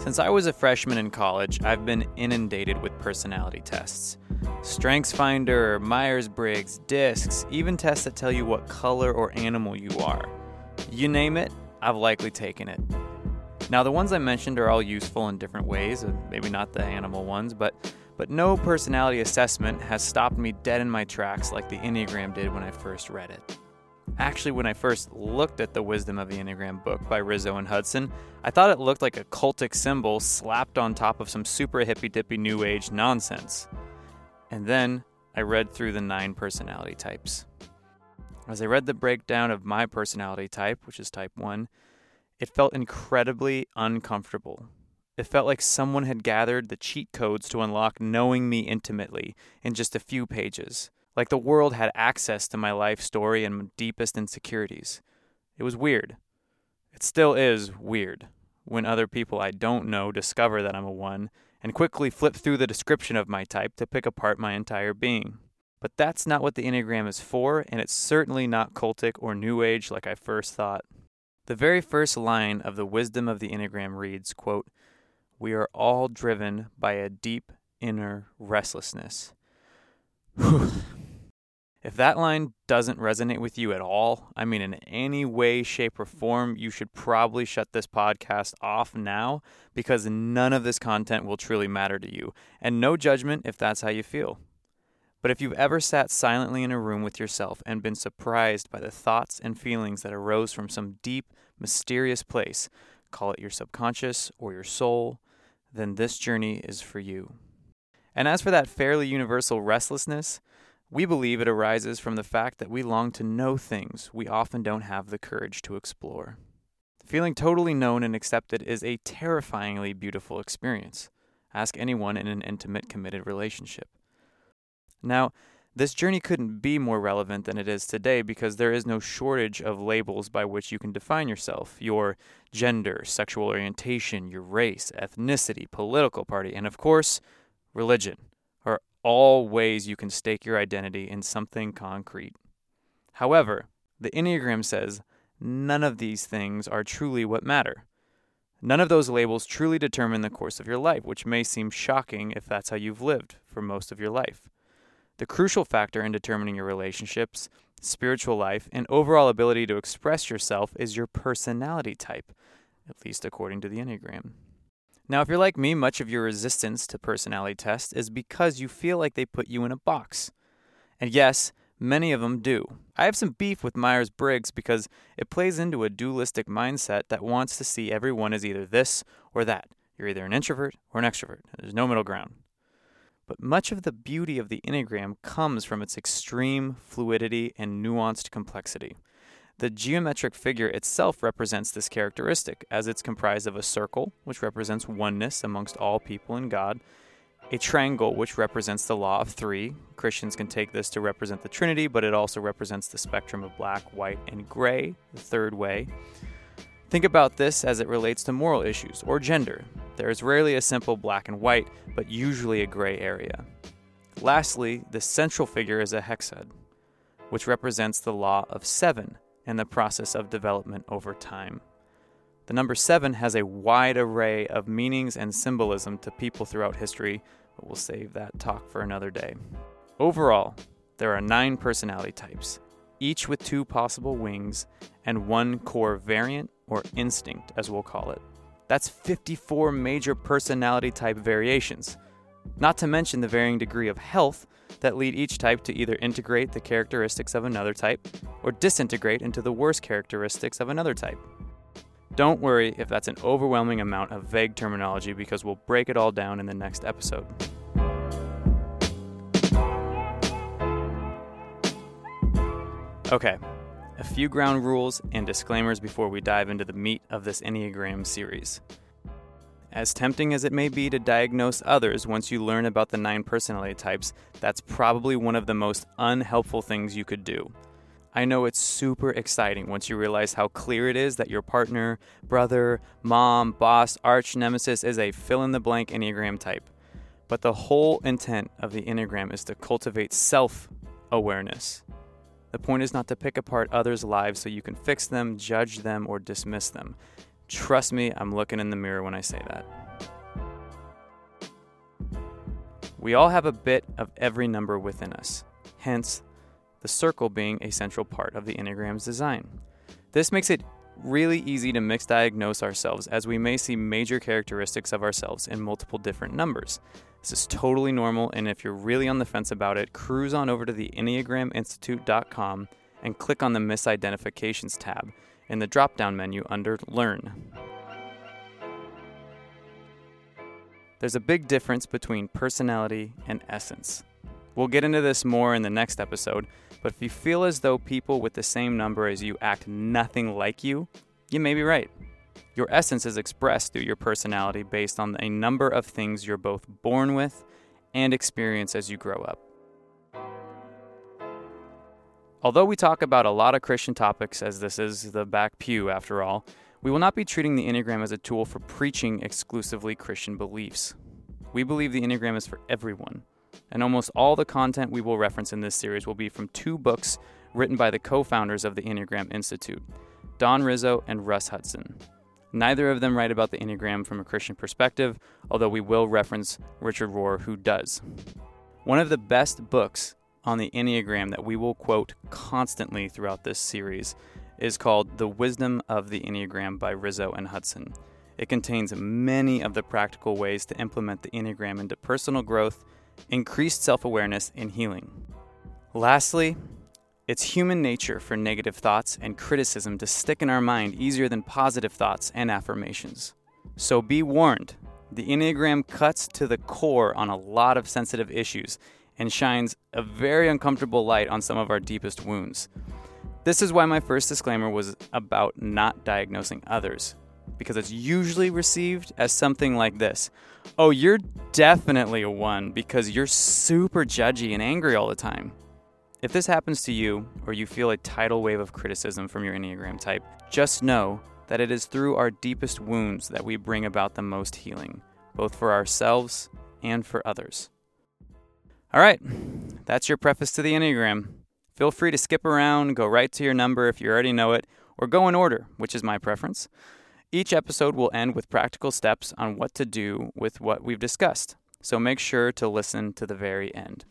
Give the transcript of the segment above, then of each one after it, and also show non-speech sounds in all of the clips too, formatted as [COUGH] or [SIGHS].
Since I was a freshman in college, I've been inundated with personality tests. StrengthsFinder, Myers Briggs, DISCs, even tests that tell you what color or animal you are. You name it, I've likely taken it. Now, the ones I mentioned are all useful in different ways, maybe not the animal ones, but, but no personality assessment has stopped me dead in my tracks like the Enneagram did when I first read it. Actually, when I first looked at the Wisdom of the Enneagram book by Riso and Hudson, I thought it looked like a cultic symbol slapped on top of some super hippy dippy new age nonsense. And then I read through the nine personality types. As I read the breakdown of my personality type, which is type 1, it felt incredibly uncomfortable. It felt like someone had gathered the cheat codes to unlock knowing me intimately in just a few pages like the world had access to my life story and deepest insecurities. It was weird. It still is weird when other people I don't know discover that I'm a one and quickly flip through the description of my type to pick apart my entire being. But that's not what the Enneagram is for, and it's certainly not cultic or New Age like I first thought. The very first line of the Wisdom of the Enneagram reads, quote, We are all driven by a deep inner restlessness. [SIGHS] If that line doesn't resonate with you at all, I mean, in any way, shape, or form, you should probably shut this podcast off now because none of this content will truly matter to you. And no judgment if that's how you feel. But if you've ever sat silently in a room with yourself and been surprised by the thoughts and feelings that arose from some deep, mysterious place, call it your subconscious or your soul, then this journey is for you. And as for that fairly universal restlessness, we believe it arises from the fact that we long to know things we often don't have the courage to explore. Feeling totally known and accepted is a terrifyingly beautiful experience. Ask anyone in an intimate, committed relationship. Now, this journey couldn't be more relevant than it is today because there is no shortage of labels by which you can define yourself your gender, sexual orientation, your race, ethnicity, political party, and of course, religion all ways you can stake your identity in something concrete. However, the Enneagram says none of these things are truly what matter. None of those labels truly determine the course of your life, which may seem shocking if that's how you've lived for most of your life. The crucial factor in determining your relationships, spiritual life, and overall ability to express yourself is your personality type, at least according to the Enneagram. Now, if you're like me, much of your resistance to personality tests is because you feel like they put you in a box. And yes, many of them do. I have some beef with Myers Briggs because it plays into a dualistic mindset that wants to see everyone as either this or that. You're either an introvert or an extrovert. There's no middle ground. But much of the beauty of the Enneagram comes from its extreme fluidity and nuanced complexity. The geometric figure itself represents this characteristic, as it's comprised of a circle, which represents oneness amongst all people and God, a triangle, which represents the law of three. Christians can take this to represent the Trinity, but it also represents the spectrum of black, white, and gray, the third way. Think about this as it relates to moral issues or gender. There is rarely a simple black and white, but usually a gray area. Lastly, the central figure is a hexad, which represents the law of seven, and the process of development over time. The number seven has a wide array of meanings and symbolism to people throughout history, but we'll save that talk for another day. Overall, there are nine personality types, each with two possible wings and one core variant or instinct, as we'll call it. That's 54 major personality type variations, not to mention the varying degree of health that lead each type to either integrate the characteristics of another type or disintegrate into the worst characteristics of another type. Don't worry if that's an overwhelming amount of vague terminology because we'll break it all down in the next episode. Okay, a few ground rules and disclaimers before we dive into the meat of this Enneagram series. As tempting as it may be to diagnose others once you learn about the nine personality types, that's probably one of the most unhelpful things you could do. I know it's super exciting once you realize how clear it is that your partner, brother, mom, boss, arch nemesis is a fill in the blank Enneagram type. But the whole intent of the Enneagram is to cultivate self awareness. The point is not to pick apart others' lives so you can fix them, judge them, or dismiss them. Trust me, I'm looking in the mirror when I say that. We all have a bit of every number within us, hence, the circle being a central part of the Enneagram's design. This makes it really easy to mix diagnose ourselves as we may see major characteristics of ourselves in multiple different numbers. This is totally normal, and if you're really on the fence about it, cruise on over to the EnneagramInstitute.com and click on the Misidentifications tab in the drop down menu under Learn. There's a big difference between personality and essence. We'll get into this more in the next episode, but if you feel as though people with the same number as you act nothing like you, you may be right. Your essence is expressed through your personality based on a number of things you're both born with and experience as you grow up. Although we talk about a lot of Christian topics, as this is the back pew after all, we will not be treating the Enneagram as a tool for preaching exclusively Christian beliefs. We believe the Enneagram is for everyone, and almost all the content we will reference in this series will be from two books written by the co founders of the Enneagram Institute, Don Riso and Russ Hudson. Neither of them write about the Enneagram from a Christian perspective, although we will reference Richard Rohr, who does. One of the best books on the Enneagram that we will quote constantly throughout this series is called The Wisdom of the Enneagram by Riso and Hudson. It contains many of the practical ways to implement the Enneagram into personal growth increased self awareness, and healing. Lastly, it's human nature for negative thoughts and criticism to stick in our mind easier than positive thoughts and affirmations. So be warned the Enneagram cuts to the core on a lot of sensitive issues and shines a very uncomfortable light on some of our deepest wounds. This is why my first disclaimer was about not diagnosing others because it's usually received as something like this Oh, you're definitely a one because you're super judgy and angry all the time. If this happens to you, or you feel a tidal wave of criticism from your Enneagram type, just know that it is through our deepest wounds that we bring about the most healing, both for ourselves and for others. All right, that's your preface to the Enneagram. Feel free to skip around, go right to your number if you already know it, or go in order, which is my preference. Each episode will end with practical steps on what to do with what we've discussed, so make sure to listen to the very end.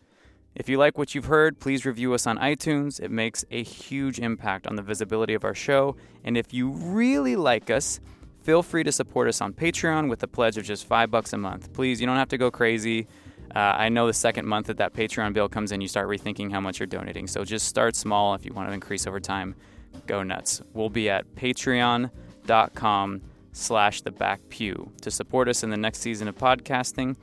If you like what you've heard, please review us on iTunes. It makes a huge impact on the visibility of our show. And if you really like us, feel free to support us on Patreon with a pledge of just five bucks a month. Please, you don't have to go crazy. Uh, I know the second month that that Patreon bill comes in, you start rethinking how much you're donating. So just start small if you want to increase over time. Go nuts. We'll be at Patreon patreon.com slash the back pew to support us in the next season of podcasting.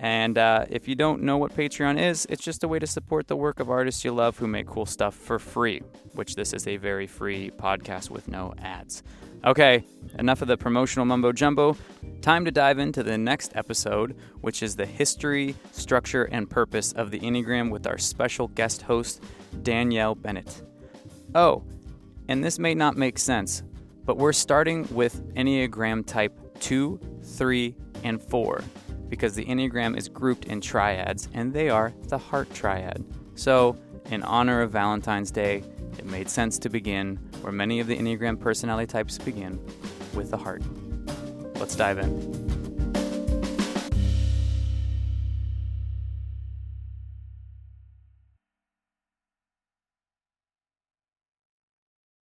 And uh, if you don't know what Patreon is, it's just a way to support the work of artists you love who make cool stuff for free, which this is a very free podcast with no ads. Okay, enough of the promotional mumbo jumbo. Time to dive into the next episode, which is the history, structure, and purpose of the Enneagram with our special guest host, Danielle Bennett. Oh, and this may not make sense, but we're starting with Enneagram type 2, 3, and 4 because the Enneagram is grouped in triads and they are the heart triad. So, in honor of Valentine's Day, it made sense to begin where many of the Enneagram personality types begin with the heart. Let's dive in.